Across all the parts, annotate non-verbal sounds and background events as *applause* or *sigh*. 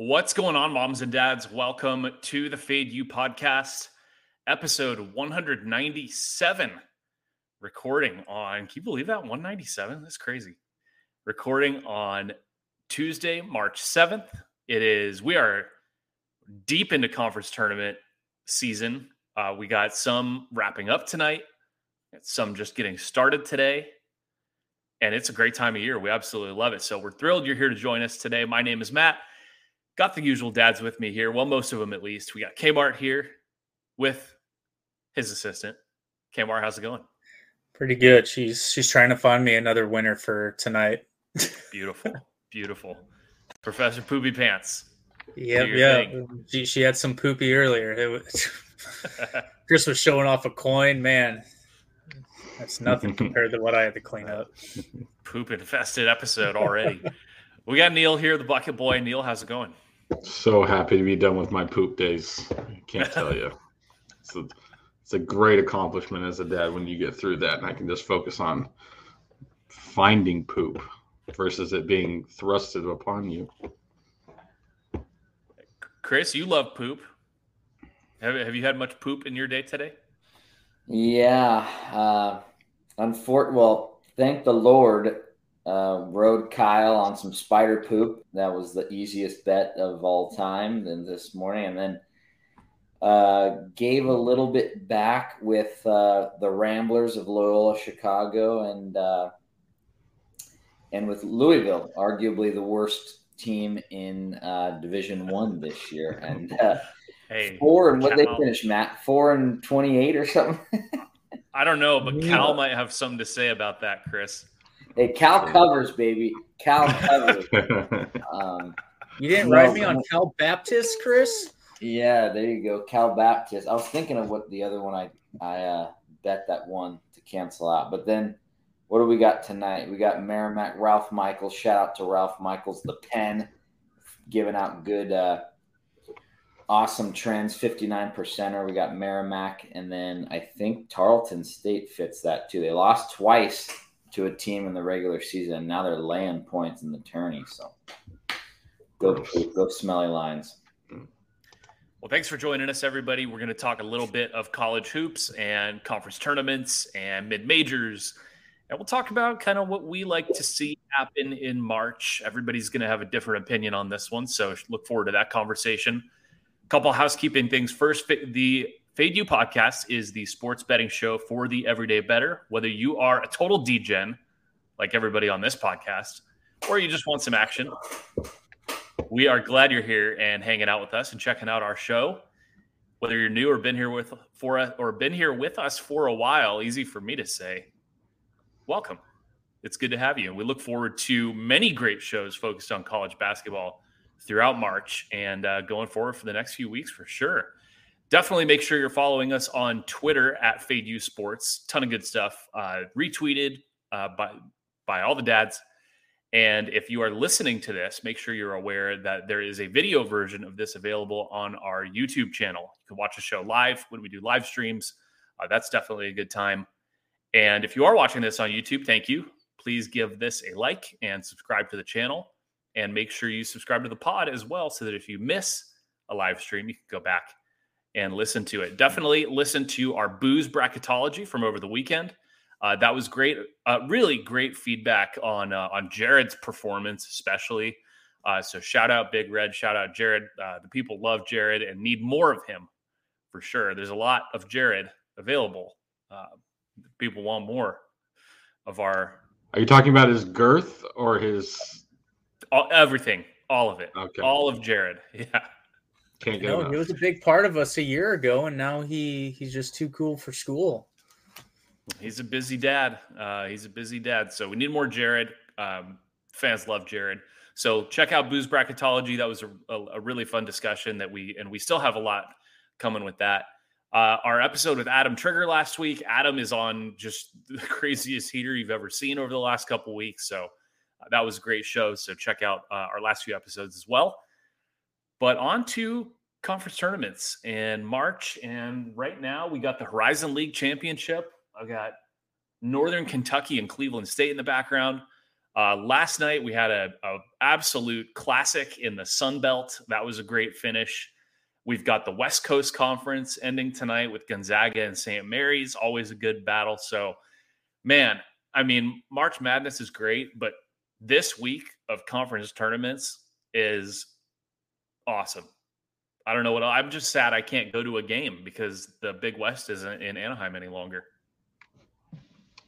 What's going on, moms and dads? Welcome to the Fade U podcast, episode 197. Recording on, can you believe that? 197? That's crazy. Recording on Tuesday, March 7th. It is, we are deep into conference tournament season. Uh, we got some wrapping up tonight, some just getting started today. And it's a great time of year. We absolutely love it. So we're thrilled you're here to join us today. My name is Matt. Got the usual dads with me here. Well, most of them at least. We got Kmart here with his assistant. Kmart, how's it going? Pretty good. She's she's trying to find me another winner for tonight. *laughs* Beautiful, beautiful. Professor Poopy Pants. Yep, yeah. She she had some poopy earlier. It was, *laughs* Chris was showing off a coin. Man, that's *laughs* nothing compared to what I had to clean up. Poop infested episode already. we got Neil here, the bucket boy. Neil, how's it going? So happy to be done with my poop days. I can't tell you. It's a, it's a great accomplishment as a dad when you get through that, and I can just focus on finding poop versus it being thrusted upon you. Chris, you love poop. Have, have you had much poop in your day today? Yeah. Uh, unfor- well, thank the Lord, uh, rode Kyle on some spider poop. That was the easiest bet of all time than this morning. And then uh, gave a little bit back with uh, the Ramblers of Loyola Chicago and uh, and with Louisville, arguably the worst team in uh, Division One this year. And uh, Hey, four and what they finished, Matt? Four and twenty-eight or something. *laughs* I don't know, but. Cal might have something to say about that, Chris. Hey, Cal covers, baby. Cal covers. *laughs* Um, You didn't write me on. Cal Baptist, Chris? Yeah, there you go, Cal Baptist. I was thinking of what the other one I I uh, bet that one to cancel out, but then what do we got tonight? We got Merrimack, Ralph Michaels. Shout out to Ralph Michaels, the pen, giving out good, uh, awesome trends. Fifty nine percenter. We got Merrimack, and then I think Tarleton State fits that too. They lost twice to a team in the regular season, and now they're laying points in the tourney. So go, go, smelly lines. Well, thanks for joining us, everybody. We're going to talk a little bit of college hoops and conference tournaments and mid majors. And we'll talk about kind of what we like to see happen in March. Everybody's going to have a different opinion on this one. So look forward to that conversation. A couple housekeeping things. First, the Fade U podcast is the sports betting show for the everyday better. Whether you are a total degen, like everybody on this podcast, or you just want some action, we are glad you're here and hanging out with us and checking out our show. Whether you're new or been here with for us or been here with us for a while, easy for me to say, welcome. It's good to have you. And we look forward to many great shows focused on college basketball throughout March and uh, going forward for the next few weeks for sure. Definitely make sure you're following us on Twitter at Fade U Sports. Ton of good stuff. Uh, retweeted uh, by by all the dads. And if you are listening to this, make sure you're aware that there is a video version of this available on our YouTube channel. You can watch the show live when we do live streams. Uh, that's definitely a good time. And if you are watching this on YouTube, thank you. Please give this a like and subscribe to the channel. And make sure you subscribe to the pod as well so that if you miss a live stream, you can go back and listen to it. Definitely listen to our booze bracketology from over the weekend. Uh, that was great. Uh, really great feedback on uh, on Jared's performance, especially. Uh, so shout out Big Red, shout out Jared. Uh, the people love Jared and need more of him for sure. There's a lot of Jared available. Uh, people want more of our Are you talking about his girth or his? all, everything, all of it, Okay, all of Jared. *laughs* Yeah. Can't get No, enough. he was a big part of us a year ago, and now he he's just too cool for school. He's a busy dad. Uh, he's a busy dad. So we need more Jared. Um, fans love Jared. So check out Booze Bracketology. That was a, a, a really fun discussion that we and we still have a lot coming with that. Uh, our episode with Adam Trigger last week. Adam is on just *laughs* the craziest heater you've ever seen over the last couple weeks. So uh, that was a great show. So check out uh, our last few episodes as well. But on to conference tournaments in March. And right now we got the Horizon League Championship. I've got Northern Kentucky and Cleveland State in the background. Uh, last night we had a, a absolute classic in the Sun Belt. That was a great finish. We've got the West Coast Conference ending tonight with Gonzaga and St. Mary's. Always a good battle. So, man, I mean, March Madness is great, but this week of conference tournaments is awesome. I don't know what I'm just sad I can't go to a game because the Big West isn't in Anaheim any longer.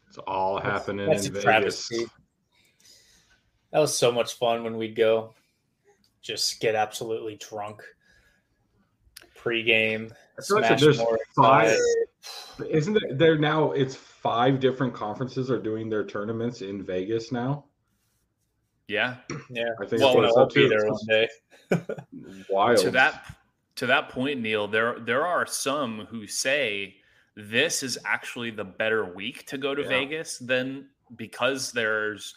It's all happening that's in Vegas. Travesty. That was so much fun when we'd go just get absolutely drunk pre-game. Smash there's five. Isn't it there now? It's five different conferences are doing their tournaments in Vegas now. Yeah, yeah. I think well, I'll be there one day. *laughs* Wild. To that to that point, Neil, there there are some who say this is actually the better week to go to yeah. Vegas than because there's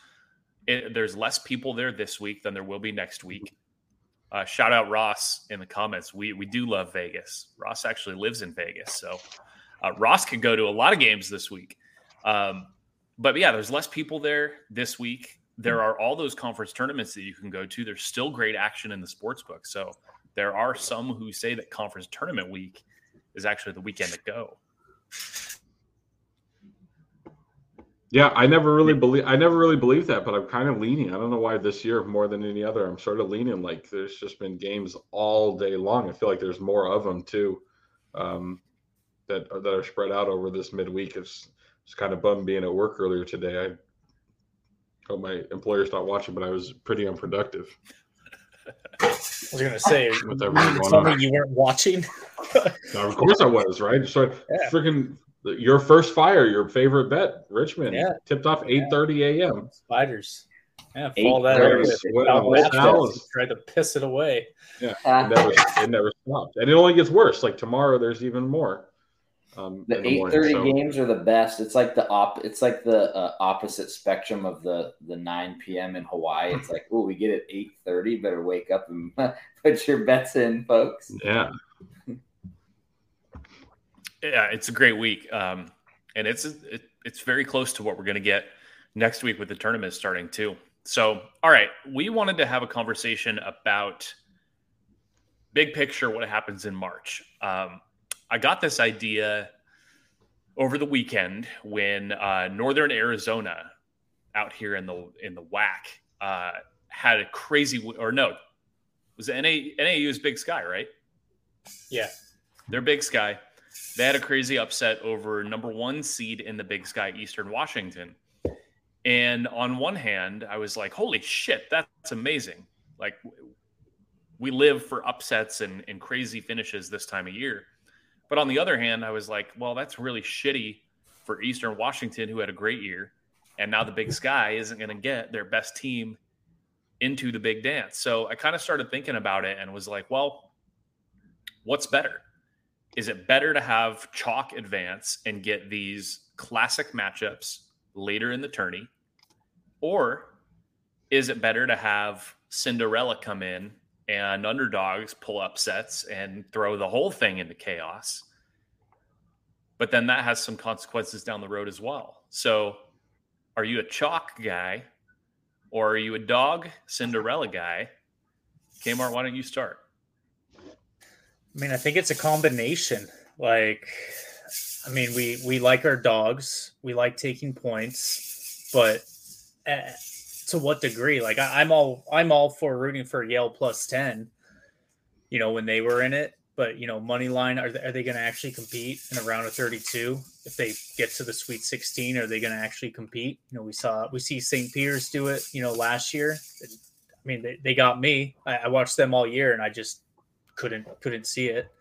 it, there's less people there this week than there will be next week. Uh, shout out Ross in the comments. We we do love Vegas. Ross actually lives in Vegas, so uh, Ross could go to a lot of games this week. Um, but yeah, there's less people there this week. There are all those conference tournaments that you can go to. There's still great action in the sports book. So there are some who say that conference tournament week is actually the weekend to go. Yeah, I never really believe I never really believed that, but I'm kind of leaning. I don't know why this year more than any other. I'm sort of leaning like there's just been games all day long. I feel like there's more of them too, um, that that are spread out over this midweek. It's it's kind of bummed being at work earlier today. I hope my employer's not watching, but I was pretty unproductive. I was gonna say, *laughs* with everything you weren't watching. no, of course I was, right? So yeah. freaking your first fire, your favorite bet, Richmond, yeah. tipped off eight thirty a.m. Spiders. Yeah, fall that over. Tried to piss it away. Yeah, it never, it never stopped, and it only gets worse. Like tomorrow, there's even more. Um, the eight thirty so. games are the best. It's like the op. It's like the uh, opposite spectrum of the the nine p.m. in Hawaii. It's like, oh, we get it eight thirty. Better wake up and *laughs* put your bets in, folks. Yeah. yeah, it's a great week, um, and it's it, it's very close to what we're going to get next week with the tournament starting too. So, all right, we wanted to have a conversation about big picture what happens in March. Um, I got this idea over the weekend when uh, Northern Arizona out here in the in the WAC uh, had a crazy or no was it NA, NAU's Big Sky right? Yeah, their Big Sky. They had a crazy upset over number one seed in the Big Sky, Eastern Washington. And on one hand, I was like, "Holy shit, that's amazing!" Like we live for upsets and, and crazy finishes this time of year. But on the other hand, I was like, well, that's really shitty for Eastern Washington, who had a great year. And now the big sky isn't going to get their best team into the big dance. So I kind of started thinking about it and was like, well, what's better? Is it better to have chalk advance and get these classic matchups later in the tourney? Or is it better to have Cinderella come in and underdogs pull upsets and throw the whole thing into chaos. But then that has some consequences down the road as well. So, are you a chalk guy or are you a dog Cinderella guy? Kmart, why don't you start? I mean, I think it's a combination. Like, I mean, we we like our dogs, we like taking points, but uh, to what degree? Like I, am all I'm all for rooting for Yale plus ten. You know when they were in it, but you know money line are they, are they going to actually compete in a round of 32? If they get to the Sweet 16, are they going to actually compete? You know we saw we see St. Peter's do it. You know last year. I mean they, they got me. I, I watched them all year and I just couldn't couldn't see it.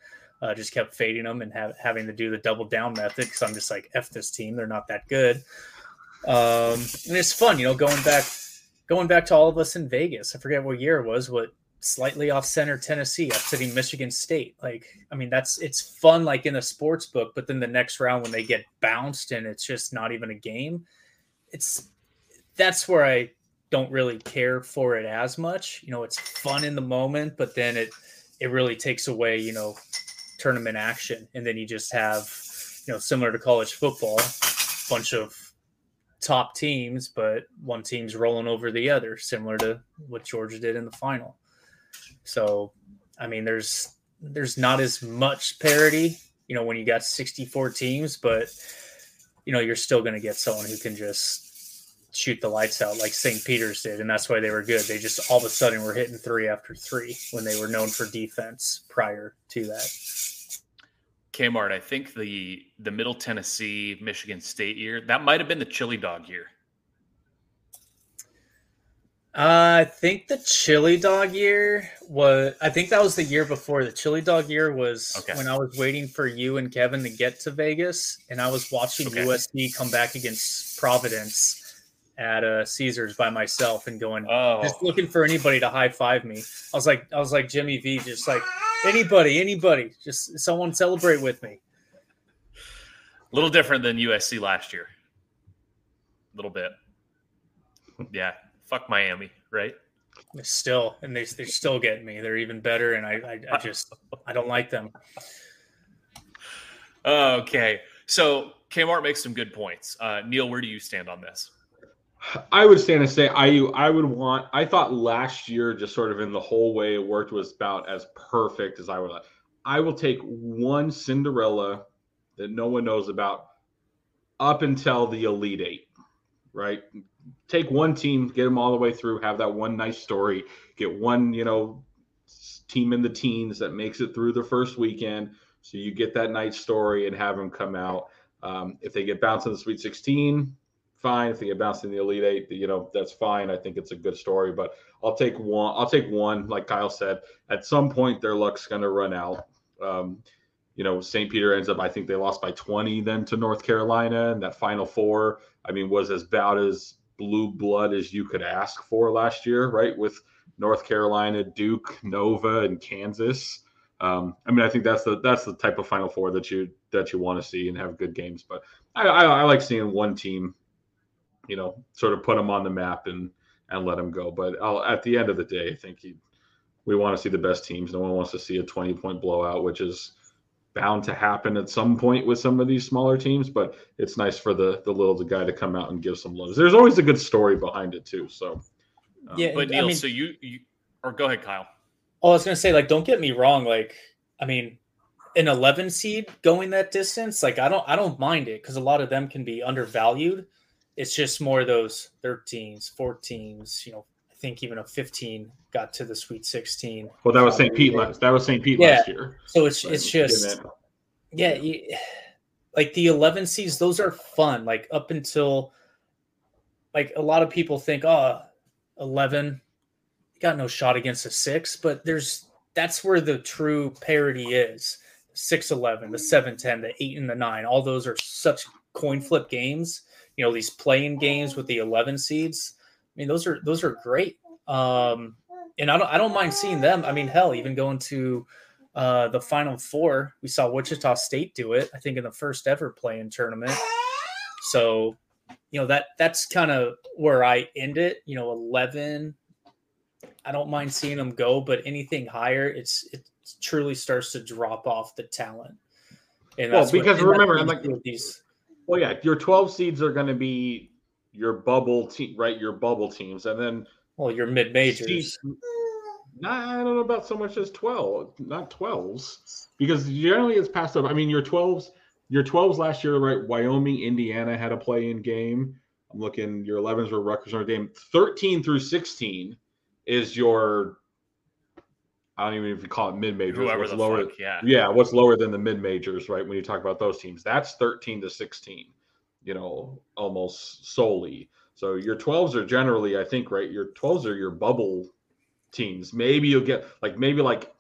Uh, just kept fading them and have, having to do the double down method because I'm just like f this team. They're not that good. Um, and it's fun, you know, going back going back to all of us in Vegas. I forget what year it was, what slightly off center Tennessee upsetting Michigan State. Like, I mean, that's it's fun like in a sports book, but then the next round when they get bounced and it's just not even a game, it's that's where I don't really care for it as much. You know, it's fun in the moment, but then it it really takes away, you know, tournament action. And then you just have, you know, similar to college football, bunch of top teams, but one team's rolling over the other, similar to what Georgia did in the final. So, I mean, there's there's not as much parity, you know, when you got 64 teams, but you know, you're still going to get someone who can just shoot the lights out like St. Peter's did, and that's why they were good. They just all of a sudden were hitting three after three when they were known for defense prior to that. Kmart, I think the the Middle Tennessee Michigan State year that might have been the chili dog year. Uh, I think the chili dog year was. I think that was the year before. The chili dog year was Okay. when I was waiting for you and Kevin to get to Vegas, and I was watching Okay. USC come back against Providence at uh, Caesars by myself and going, Oh, just looking for anybody to high five me. I was like, I was like Jimmy V, just like anybody, anybody, just someone celebrate with me. a little different than USC last year. A little bit. Yeah. Fuck Miami, right? Still, and they they're still getting me. They're even better, and I I, I just I don't like them. Okay. So Kmart makes some good points. Uh, Neil, where do you stand on this? I would stand and say I I would want. I thought last year, just sort of in the whole way it worked, was about as perfect as I would. like. I will take one Cinderella that no one knows about up until the Elite Eight, right? Take one team, get them all the way through, have that one nice story, get one you know team in the teens that makes it through the first weekend, so you get that nice story and have them come out. Um, if they get bounced in the Sweet 16, fine. If they get bounced in the Elite Eight, you know that's fine. I think it's a good story, but I'll take one. I'll take one. Like Kyle said, at some point their luck's going to run out. Um, you know, St. Peter ends up. I think they lost by 20 then to North Carolina, and that Final Four. I mean, was as about as blue blood as you could ask for last year, right? With North Carolina, Duke, Nova, and Kansas. Um, I mean, I think that's the that's the type of Final Four that you that you want to see and have good games. But I, I, I like seeing one team, you know, sort of put them on the map and and let them go. But I'll, at the end of the day, I think you, we want to see the best teams. No one wants to see a twenty point blowout, which is bound to happen at some point with some of these smaller teams. But it's nice for the the little guy to come out and give some love. There's always a good story behind it too. So um, Yeah, But I Neil, mean- so you, you or go ahead, Kyle. Oh, I was gonna say, like, don't get me wrong. Like, I mean, an 11 seed going that distance, like, I don't, I don't mind it because a lot of them can be undervalued. It's just more of those 13s, 14s. You know, I think even a 15 got to the Sweet 16. well, that was St. Pete last. That was St. Pete last year. So it's it's just that- yeah, you, like the 11 seeds, those are fun. Like up until like a lot of people think, oh, 11 got no shot against a six, but there's that's where the true parity is. 6 11, the 7 10, the 8 and the 9. All those are such coin flip games. You know, these playing games with the 11 seeds. I mean, those are those are great. Um, and I don't I don't mind seeing them. I mean, hell, even going to uh, the final four, we saw Wichita State do it. I think in the first ever playing tournament. So, you know that that's kind of where I end it. You know, eleven. I don't mind seeing them go, but anything higher, it's it truly starts to drop off the talent. And Well, what- because and remember, I'm like- these. Well, yeah, your 12 seeds are going to be your bubble team, right? Your bubble teams, and then Well, your mid majors. Nah, I don't know about so much as 12, not 12s, because generally it's passed up. I mean, your 12s, your 12s last year, right? Wyoming, Indiana had a play-in game. I'm looking. Your 11s were Rutgers Notre Dame. 13 through 16 is your. I don't even know if you call it mid majors. What's lower? fuck, yeah. Yeah, what's lower than the mid majors, right? When you talk about those teams, that's 13 to 16, you know, almost solely. So your 12s are generally, I think, right? Your 12s are your bubble teams. Maybe you'll get like maybe like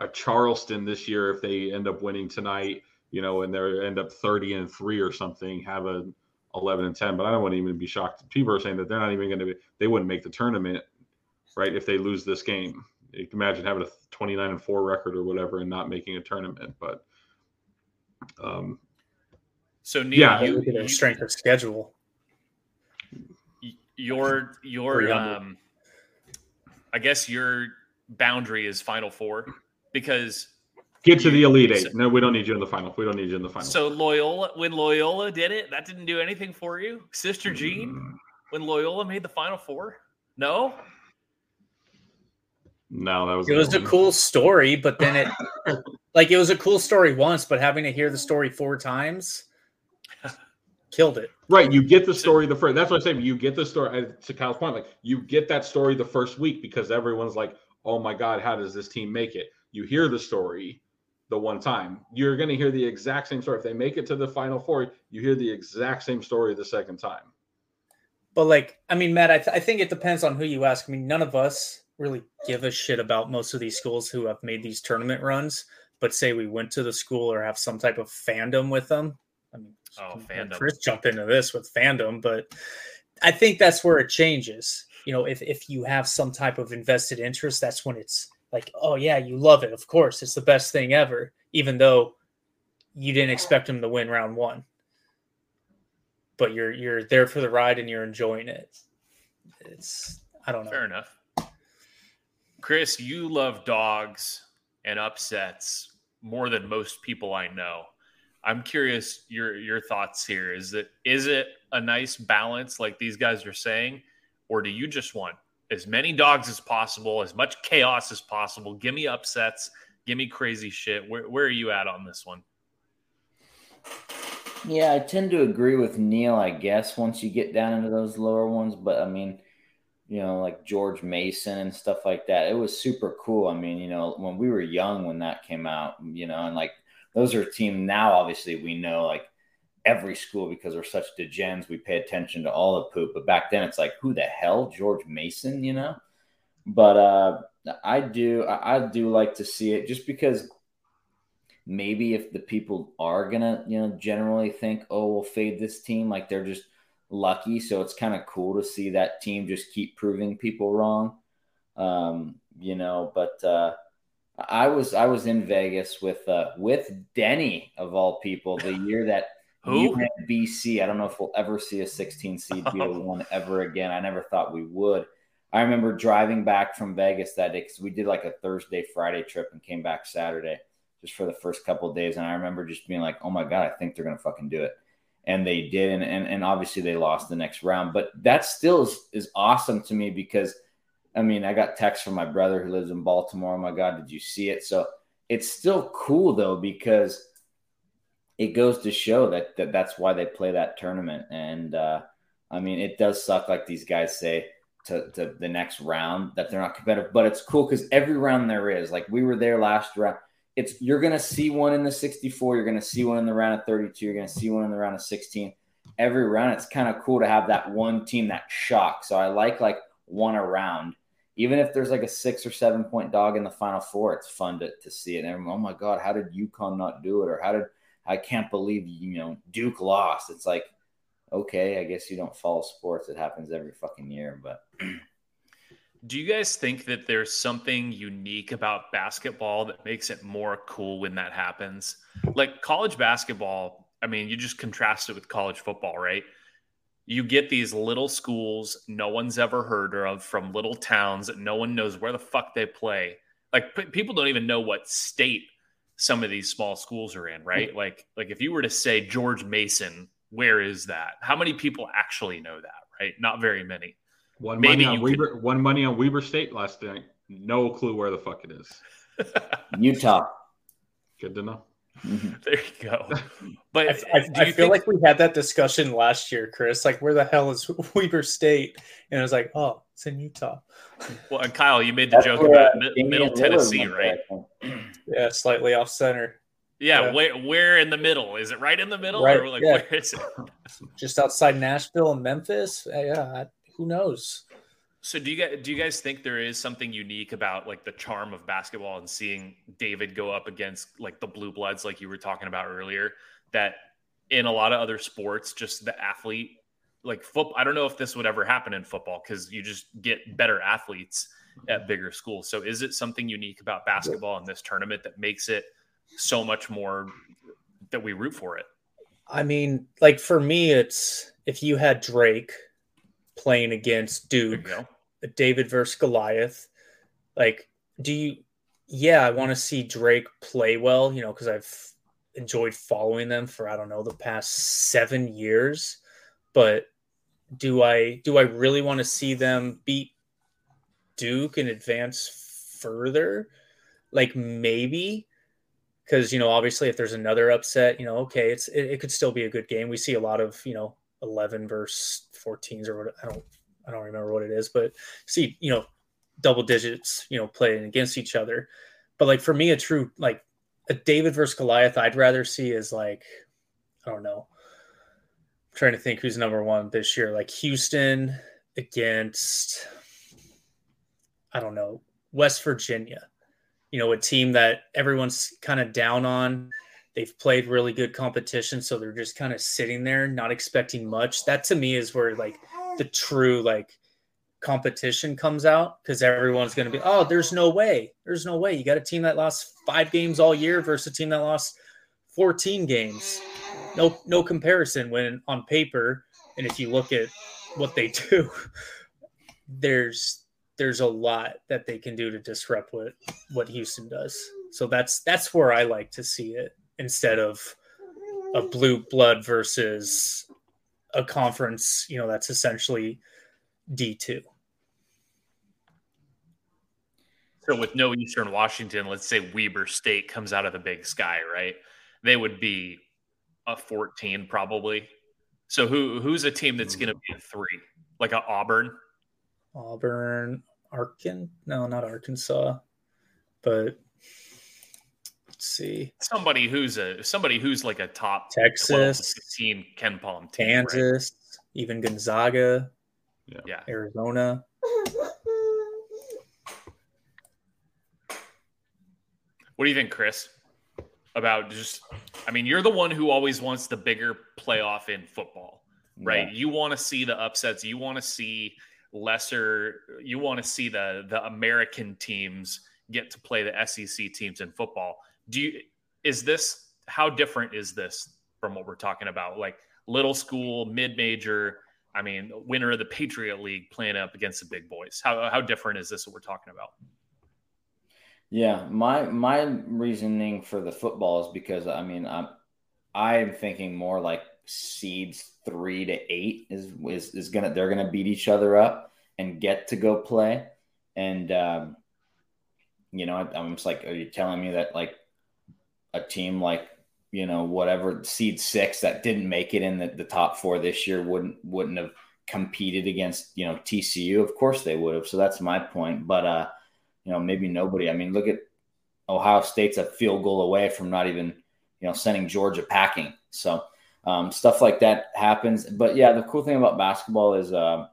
a Charleston this year if they end up winning tonight, you know, and they end up 30 and 3 or something, have a 11 and 10. But I don't want to even be shocked. People are saying that they're not even going to be, they wouldn't make the tournament, right? If they lose this game. You can imagine having a 29 and 4 record or whatever and not making a tournament. But um, So Neil, Yeah, you, Look at their you- strength of schedule. your your um I guess your boundary is final four because Get to the elite eight. No, we don't need you in the final. We don't need you in the final. So Loyola, when Loyola did it, that didn't do anything for you, Sister Jean. Mm, When Loyola made the final four, no. No, that was It was a cool story, but then it *laughs* like it was a cool story once, but having to hear the story four times killed it. Right, you get the story the first. That's what I'm saying. You get the story. uh, To Kyle's point, like you get that story the first week because everyone's like, "Oh my god, how does this team make it?" You hear the story the one time. You're going to hear the exact same story. If they make it to the final four, you hear the exact same story the second time. But like, I mean, Matt, I, th- I think it depends on who you ask. I mean, none of us really give a shit about most of these schools who have made these tournament runs. But say we went to the school or have some type of fandom with them. I mean, Oh, fandom. Chris jump into this with fandom, but I think that's where it changes. You know, if if you have some type of invested interest, that's when it's like, oh yeah, you love it. Of course, it's the best thing ever, even though you didn't expect them to win round one. But you're you're there for the ride and you're enjoying it. It's I don't know. Fair enough. Chris, you love dogs and upsets more than most people I know. I'm curious your your thoughts here. Is it is it a nice balance like these guys are saying, or do you just want as many dogs as possible, as much chaos as possible? Give me upsets, give me crazy shit. Where where are you at on this one? Yeah, I tend to agree with Neil, I guess, once you get down into those lower ones. But I mean, you know, like George Mason and stuff like that, it was super cool. I mean, you know, when we were young when that came out, you know, and like those are team now, obviously, we know like every school because we're such degens, we pay attention to all the poop. But back then, it's like, who the hell, George Mason, you know? But uh, I do, I, I do like to see it just because maybe if the people are gonna you know generally think oh we'll fade this team like they're just lucky so it's kind of cool to see that team just keep proving people wrong um you know but uh i was i was in vegas with uh with denny of all people the year that Who? BC. I don't know if we'll ever see a 16 seed be a *laughs* one ever again. I never thought we would. I remember driving back from Vegas that day because we did like a Thursday, Friday trip and came back Saturday just for the first couple of days. And I remember just being like, oh my God, I think they're to fucking do it. And they did. And, and, and obviously they lost the next round. But that still is, is awesome to me because, I mean, I got text from my brother who lives in Baltimore. Oh my God, did you see it? So it's still cool though because it goes to show that, that that's why they play that tournament. And uh, I mean, it does suck, like these guys say, to, to the next round that they're not competitive, but it's cool because every round there is. Like we were there last round. It's you're gonna see one in the 64, you're gonna see one in the round of 32, you're gonna see one in the round of 16. Every round, it's kind of cool to have that one team that shock. So I like like one around. Even if there's like a six or seven point dog in the final four, it's fun to, to see it. And oh my God, how did UConn not do it? Or how did I can't believe you know Duke lost. It's like, okay, I guess you don't follow sports. It happens every fucking year. But *clears throat* Do you guys think that there's something unique about basketball that makes it more cool when that happens? Like college basketball, I mean, you just contrast it with college football, right? You get these little schools no one's ever heard of from little towns that no one knows where the fuck they play. Like p- people don't even know what state some of these small schools are in, right? Mm-hmm. Like like if you were to say George Mason, where is that? How many people actually know that, right? Not very many. One Maybe money on you could- Weber. One money on Weber State last night. No clue where the fuck it is. *laughs* Utah. Good to know. Mhm. *laughs* There you go. *laughs* But I, I, I feel think- like we had that discussion last year, Chris. Like, where the hell is Weber State? And I was like, oh, it's in Utah. well, and Kyle, you made the That's joke about uh, mi- Middle Tennessee, went right? there, I think. Yeah, slightly off center, Yeah, Yeah. Where, where in the middle? Is it right in the middle, Right, or like yeah. where is it? just outside Nashville and Memphis. Uh, yeah, I- who knows? So do you guys do you guys think there is something unique about like the charm of basketball and seeing David go up against like the blue bloods, like you were talking about earlier, that in a lot of other sports, just the athlete, like football. I don't know if this would ever happen in football because you just get better athletes at bigger schools. So is it something unique about basketball in this tournament that makes it so much more that we root for it? I mean, like for me, it's if you had Drake playing against Duke. David versus Goliath, like, do you yeah, I want to see Drake play well, you know, because I've enjoyed following them for I don't know the past seven years. But do I do I really want to see them beat Duke and advance further? Like maybe because you know obviously if there's another upset, you know, okay, it's it, it, could still be a good game. We see a lot of you know 11 verse 14s or what I don't I don't remember what it is, but see you know double digits, you know, playing against each other. But like for me, a true like a David versus Goliath, I'd rather see is like I don't know. I'm trying to think who's number one this year. Like Houston against I don't know West Virginia. You know, a team that everyone's kind of down on. They've played really good competition, so they're just kind of sitting there, not expecting much. That to me is where like the true like competition comes out because everyone's going to be, oh, there's no way. There's no way. You got a team that lost five games all year versus a team that lost 14 games. No, no comparison when on paper. And if you look at what they *laughs* do, there's there's a lot that they can do to disrupt what what Houston does. So that's that's where I like to see it instead of a blue blood versus a conference, you know, that's essentially D2. So with no Eastern Washington, let's say Weber State comes out of the Big Sky, right? They would be a 14 probably. So who who's a team that's going to be a three, like a Auburn? Auburn, Arkan? No, not Arkansas, but see. Somebody who's a somebody who's like a top Texas, 16 KenPom team, Kansas, right? even Gonzaga, yeah, Arizona. What do you think, Chris? About just, I mean, you're the one who always wants the bigger playoff in football, right? Yeah. You want to see the upsets. You want to see lesser. You want to see the the American teams get to play the SEC teams in football. Do you? Is this how different is this from what we're talking about? Like little school, mid major. I mean, winner of the Patriot League playing up against the big boys. How how different is this what we're talking about? Yeah, my my reasoning for the football is because I mean I'm I'm thinking more like seeds three to eight is is, is gonna they're gonna beat each other up and get to go play, and um, you know I'm just like, are you telling me that like a team like you know whatever seed six that didn't make it in the, the top four this year wouldn't wouldn't have competed against you know TCU? Of course they would have. So that's my point, but uh you know, maybe nobody. I mean, look at Ohio State's a field goal away from not even, you know, sending Georgia packing. So um, stuff like that happens. But yeah, the cool thing about basketball is, uh,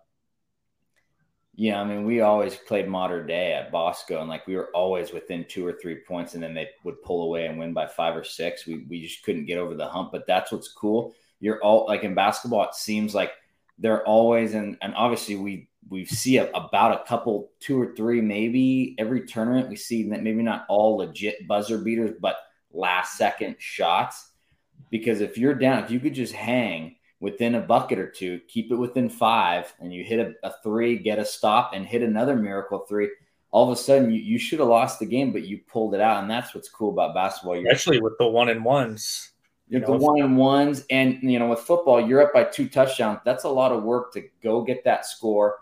yeah, I mean, we always played Mater Dei at Bosco, and like we were always within two or three points, and then they would pull away and win by five or six. We we just couldn't get over the hump. But that's what's cool. You're all like in basketball. It seems like they're always in, and obviously we we see a, about a couple, two or three, maybe every tournament. We see that maybe not all legit buzzer beaters, but last second shots. Because if you're down, if you could just hang within a bucket or two, keep it within five, and you hit a, a three, get a stop, and hit another miracle three, all of a sudden you, you should have lost the game, but you pulled it out. And that's what's cool about basketball. You're Especially with the one and ones. You know, the one and ones, and you know, with football, you're up by two touchdowns. That's a lot of work to go get that score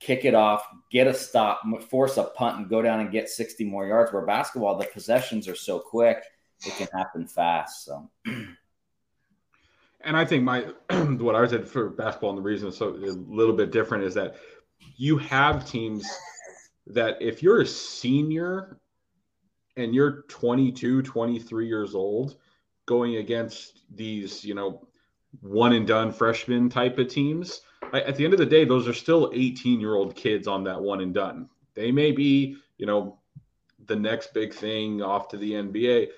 kick it off, get a stop, force a punt, and go down and get 60 more yards. Where basketball, the possessions are so quick, it can happen fast. So. *clears throat* And I think my *clears throat* what I said for basketball and the reason it's so a little bit different is that you have teams that if you're a senior and you're 22, 23 years old going against these, you know, one and done freshman type of teams, at the end of the day, those are still 18 year old kids on that one and done. They may be, you know, the next big thing off to the NBA,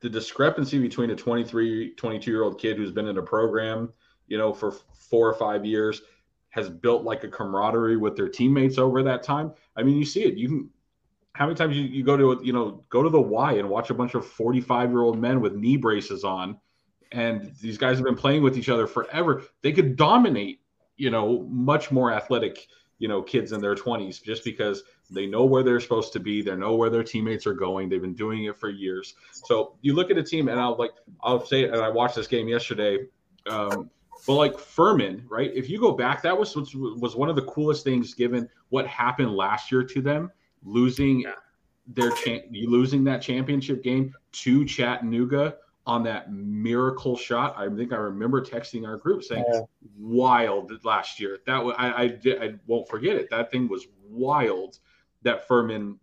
the discrepancy between a 23, 22 year old kid who's been in a program, you know, for four or five years has built like a camaraderie with their teammates over that time. I mean, you see it. You can, how many times you, you go to, you know, go to the Y and watch a bunch of 45 year old men with knee braces on, and these guys have been playing with each other forever. They could dominate you know, much more athletic you know kids in their 20s just because they know where they're supposed to be they know where their teammates are going they've been doing it for years so you look at a team and i'll like i'll say and i watched this game yesterday um, but like Furman, right? If you go back, that was was one of the coolest things given what happened last year to them, losing their cha- losing that championship game to Chattanooga on that miracle shot. I think I remember texting our group saying oh. wild last year. That was I, I did I won't forget it. That thing was wild that Furman,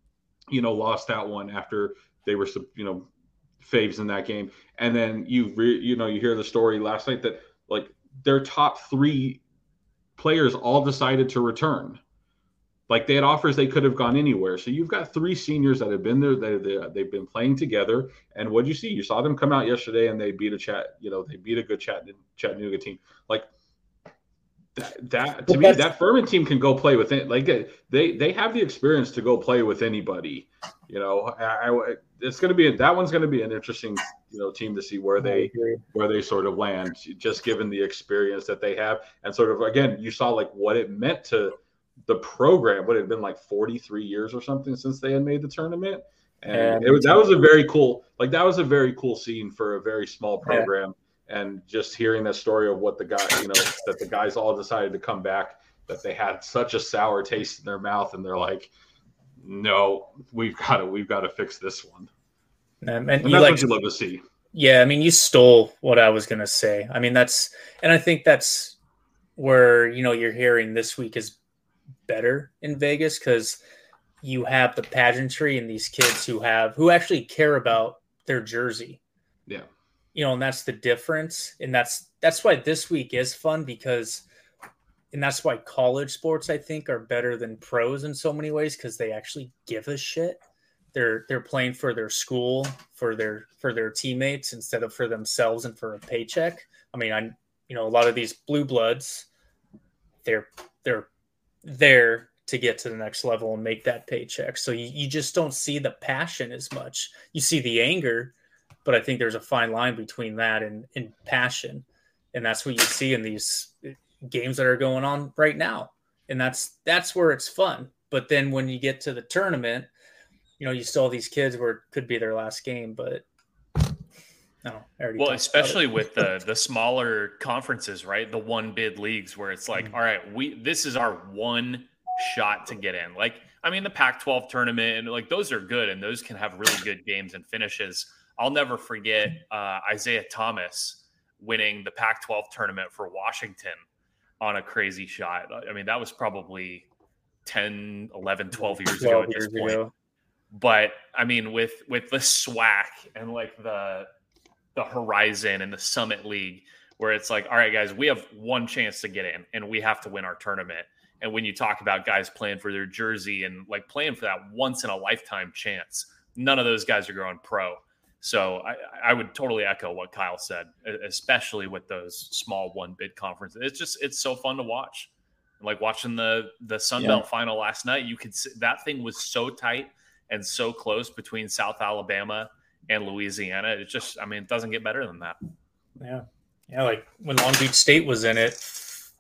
you know, lost that one after they were you know faves in that game. And then you re, you know you hear the story last night that like their top three players all decided to return like they had offers they could have gone anywhere. So you've got three seniors that have been there. They, they, have been playing together. And what do you see? You saw them come out yesterday and they beat a chat. You know, they beat a good chat Chattanooga team. Like that, that to me, that Furman team can go play with it. Like they they have the experience to go play with anybody. You know, I, I, it's going to be that one's going to be an interesting you know team to see where they where they sort of land, just given the experience that they have, and sort of again, you saw like what it meant to the program would have been like 43 years or something since they had made the tournament. And, and it was, that was a very cool, like that was a very cool scene for a very small program. Yeah. And just hearing that story of what the guy, you know, that the guys all decided to come back, that they had such a sour taste in their mouth, and they're like, "No, we've got to, we've got to fix this one." Um, and, and that's like, what you love to see. Yeah, I mean, you stole what I was gonna say. I mean, that's, and I think that's where you know you're hearing this week is better in Vegas because you have the pageantry and these kids who have who actually care about their jersey. Yeah. You know, and that's the difference. And that's that's why this week is fun because and that's why college sports I think are better than pros in so many ways because they actually give a shit. They're they're playing for their school, for their for their teammates instead of for themselves and for a paycheck. I mean, I you know, a lot of these blue bloods, they're they're there to get to the next level and make that paycheck. So you, you just don't see the passion as much. You see the anger, but I think there's a fine line between that and, and passion. And that's what you see in these games that are going on right now. And that's that's where it's fun. But then when you get to the tournament, you know, you have these kids where it could be their last game, but no, well, especially with the *laughs* the smaller conferences, right? The one bid leagues where it's like, mm-hmm. all right, we this is our one shot to get in. Like, I mean, the Pac-12 tournament and like those are good, and those can have really good games and finishes. I'll never forget uh, Isaiah Thomas winning the Pac-12 tournament for Washington on a crazy shot. I mean, that was probably 10, 11, 12 years 12 ago at this point. Ago. But I mean, with with the *laughs* SWAC and like the the Horizon and the Summit League, where it's like, all right, guys, we have one chance to get in and we have to win our tournament. And when you talk about guys playing for their jersey and like playing for that once in a lifetime chance, none of those guys are going pro. So I, I would totally echo what Kyle said, especially with those small one bid conferences. It's just it's so fun to watch. Like watching the the Sun Belt yeah. final last night, you could see that thing was so tight and so close between South Alabama and Louisiana. It just, I mean, it doesn't get better than that. Yeah. Yeah. Like when Long Beach State was in it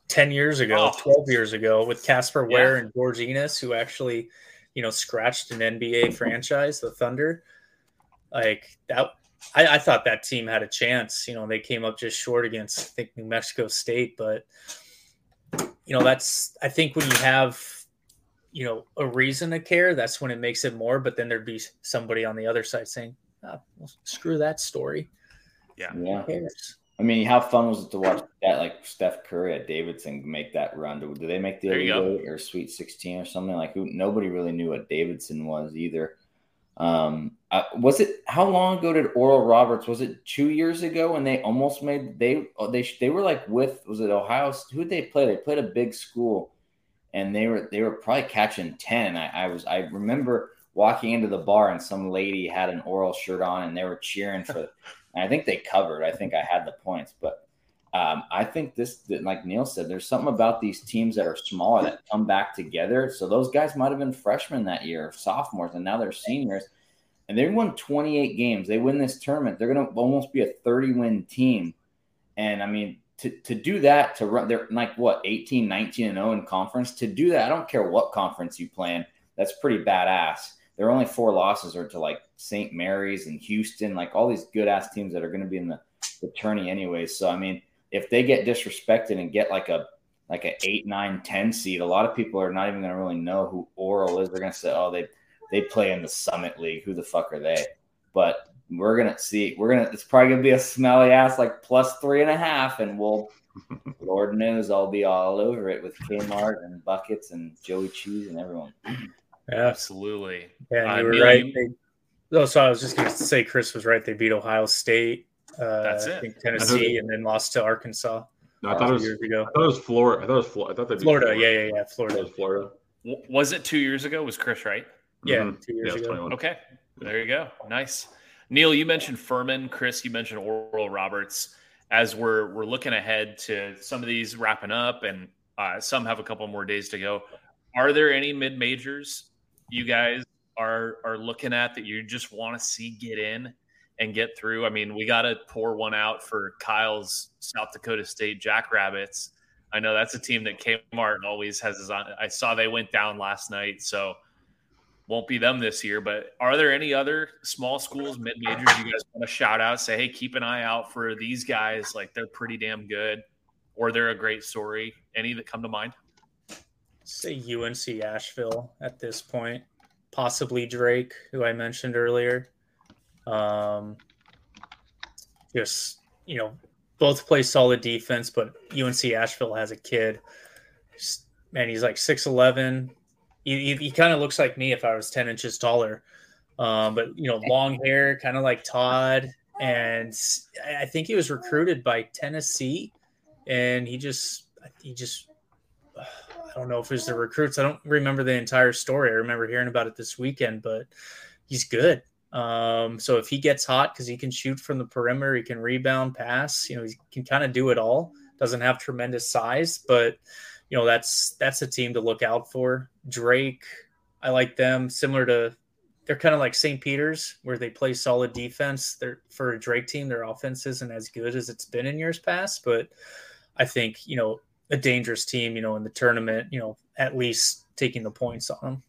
10 years ago, oh. 12 years ago with Casper Ware yeah. and George Enos, who actually, you know, scratched an NBA franchise, the Thunder. Like that, I, I thought that team had a chance. You know, they came up just short against, I think, New Mexico State. But, you know, that's, I think when you have, you know, a reason to care, that's when it makes it more. But then there'd be somebody on the other side saying, oh, well, screw that story. Yeah. Yeah. I mean, how fun was it to watch that, like Steph Curry at Davidson make that run? Did they make the Elite or Sweet 16 or something? Like, who, nobody really knew what Davidson was either. Um, uh, was it how long ago did Oral Roberts? Was it two years ago when they almost made they oh, they they were like with was it Ohio? Who did they play? They played a big school, and they were they were probably catching ten. I, I was I remember walking into the bar and some lady had an oral shirt on and they were cheering for *laughs* and I think they covered. I think I had the points, but um, I think this, like Neil said, there's something about these teams that are smaller that come back together. So those guys might have been freshmen that year, sophomores, and now they're seniors, and they won 28 games. They win this tournament, they're going to almost be a 30 win team. And I mean, to, to do that to run they're like what 18 19 and 0 in conference to do that i don't care what conference you play in that's pretty badass their only four losses are to like st mary's and houston like all these good ass teams that are going to be in the, the tourney anyways so i mean if they get disrespected and get like a like an 8 9 10 seed a lot of people are not even going to really know who oral is they're going to say oh they they play in the summit league who the fuck are they but we're gonna see. We're gonna. It's probably gonna be a smelly ass like plus three and a half, and we'll. *laughs* Lord knows I'll be all over it with Kmart and buckets and Joey Cheese and everyone. *clears throat* Yeah, Absolutely. yeah, Uh, you were Neil, right. you- They, oh, so I was just going to say Chris was right. They beat Ohio State. Uh, That's I it. think Tennessee, and then lost to Arkansas No, I thought it was. years ago. I thought it was Florida. I thought it was Florida. I thought they beat Florida, yeah, yeah, yeah, I it Florida. was Florida. Was it two years ago? Was Chris right? Yeah, Mhm. two years Yeah, ago. 21. Okay, there you go. Nice. Neil, you mentioned Furman. Chris, you mentioned Oral Roberts. As we're we're looking ahead to some of these wrapping up, and uh, some have a couple more days to go. Are there any mid majors you guys are are looking at that you just want to see get in and get through? I mean, we got to pour one out for Kyle's South Dakota State Jackrabbits. I know that's a team that Kmart always has his on. I saw they went down last night, so won't be them this year. But are there any other small schools, mid majors, you guys want to shout out? Say, hey, keep an eye out for these guys. Like they're pretty damn good, or they're a great story. Any that come to mind? Say UNC Asheville at this point, possibly Drake, who I mentioned earlier. Um, just you know, both play solid defense, but UNC Asheville has a kid. and he's like six eleven. He, he, he kind of looks like me if I was ten inches taller. Um, but you know, long hair, kind of like Todd, and I I think he was recruited by Tennessee, and he just he just I don't know if it was the recruits. I don't remember the entire story. I remember hearing about it this weekend, but he's good. Um, so if he gets hot because he can shoot from the perimeter, he can rebound, pass. You know, he can kind of do it all. Doesn't have tremendous size, but you know that's that's a team to look out for. Drake, I like them. Similar to, they're kind of like St. Peter's, where they play solid defense. They're for a Drake team, their offense isn't as good as it's been in years past, but I think you know a dangerous team, you know, in the tournament, you know, at least taking the points on them.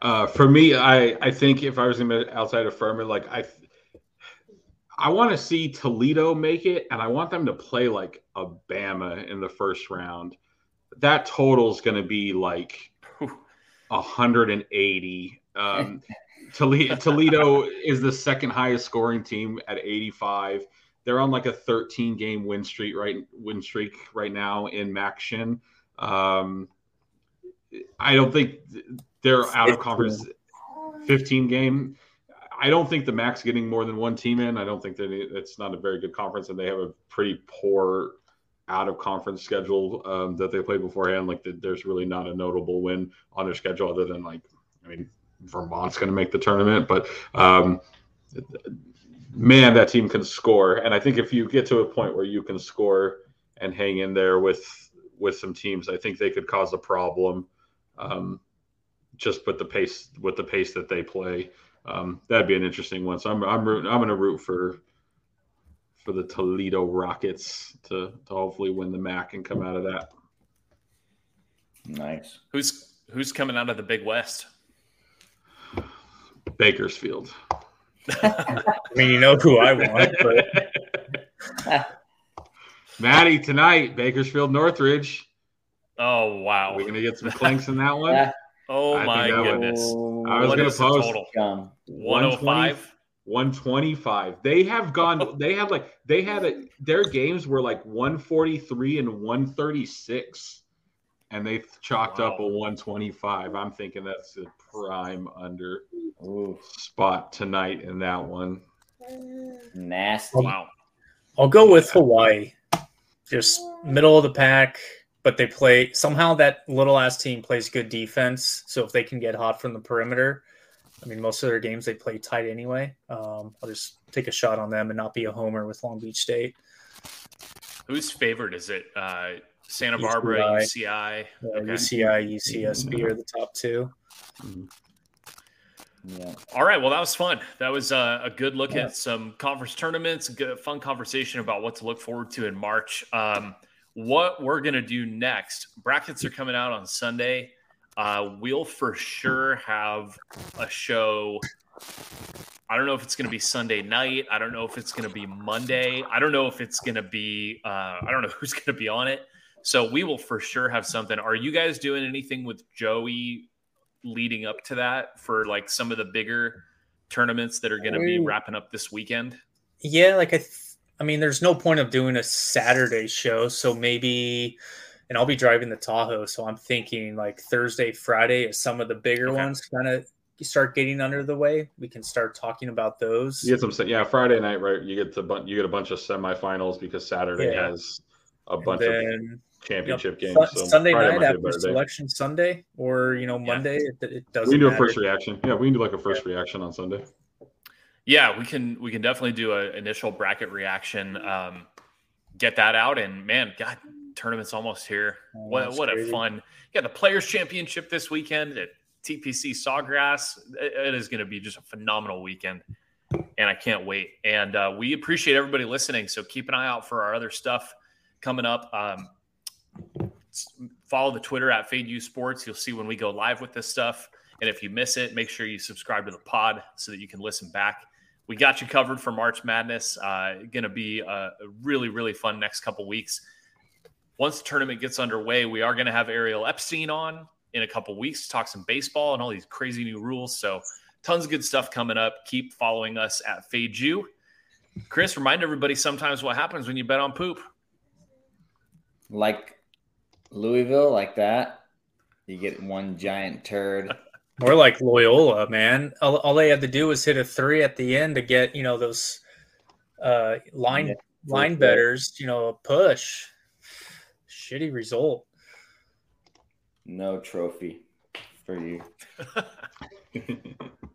Uh, for me, I I think if I was in the outside of Furman, like I, I want to see Toledo make it, and I want them to play like a Bama in the first round. That total is going to be like *laughs* Whew. 180. Um, Toledo, Toledo is the second highest scoring team at 85. They're on like a 13 game win streak right win streak right now in Maction. Um, I don't think they're out of conference 15 game. I don't think the Mac's getting more than one team in. I don't think that it's not a very good conference, and they have a pretty poor out of conference schedule um, that they play beforehand. Like the, there's really not a notable win on their schedule other than like, I mean, Vermont's going to make the tournament, but um, man, that team can score. And I think if you get to a point where you can score and hang in there with with some teams, I think they could cause a problem. Um, just with the pace with the pace that they play, um, that'd be an interesting one. So I'm I'm rooting, I'm going to root for for the Toledo Rockets to to hopefully win the MAC and come out of that. Nice. Who's who's coming out of the Big West? Bakersfield. I mean, you know who I want, but *laughs* Maddie tonight, Bakersfield Northridge. Oh wow! we're going to get some clinks in that one? Yeah. Oh I think my that would- goodness! Oh. I was What gonna post- total? One hundred five. 125. They have gone. *laughs* They have like they had a, their games were like 143 and 136, and they chalked up a 125. I'm thinking that's a prime under Ooh, spot tonight in that one. nasty. Wow. I'll go with Hawaii. Just middle of the pack, but they play somehow that little ass team plays good defense. So if they can get hot from the perimeter, I mean, most of their games they play tight anyway. Um, I'll just take a shot on them and not be a homer with Long Beach State. Who's favorite Is it uh, Santa Barbara, UCI? Uh, Okay. UCI, UCSB are the top two. Yeah. All right. Well, that was fun. That was uh, a good look Yeah. at some conference tournaments, good, fun conversation about what to look forward to in March. Um, what we're going to do next, brackets are coming out on Sunday. Uh, we'll for sure have a show. I don't know if it's going to be Sunday night. I don't know if it's going to be Monday. I don't know if it's going to be, uh, I don't know *laughs* who's going to be on it. So we will for sure have something. Are you guys doing anything with Joey leading up to that for like some of the bigger tournaments that are going to be wrapping up this weekend? Yeah, like I, th- I mean, there's no point of doing a Saturday show, so maybe, and I'll be driving the Tahoe, so I'm thinking like Thursday, Friday, as some of the bigger Okay. ones kind of start getting under the way, we can start talking about those. You get some, yeah. Friday night, right? You get the bun- you get a bunch of semifinals because Saturday Yeah. has a And bunch of then championship Yep. games. Su- So Sunday Friday night might be a after better day. selection Sunday, or you know Yeah. Monday, it, it doesn't. We can do a first reaction. Yeah, we can do like a first reaction on Sunday. Yeah, we can we can definitely do an initial bracket reaction. Um, get that out, and man, God, tournament's almost here. Oh, what that's what a fun! You got the Players Championship this weekend at TPC Sawgrass. It- it is going to be just a phenomenal weekend, and I can't wait. And uh, we appreciate everybody listening. So keep an eye out for our other stuff coming up. Um, s- follow the Twitter at Fade U Sports. You'll see when we go live with this stuff. And if you miss it, make sure you subscribe to the pod so that you can listen back. We got you covered for March Madness. Uh, going to be a, really, really fun next couple weeks. Once the tournament gets underway, we are going to have Ariel Epstein on in a couple weeks to talk some baseball and all these crazy new rules. So, tons of good stuff coming up. Keep following us at Fade U. Chris, remind everybody sometimes what happens when you bet on poop. Like Louisville, like that. You get one giant turd. *laughs* More like Loyola, man. All, all they had to do was hit a three at the end to get you know those uh, line Yeah, line sure. bettors, you know, a push. Shitty result. No trophy for you. *laughs* *laughs*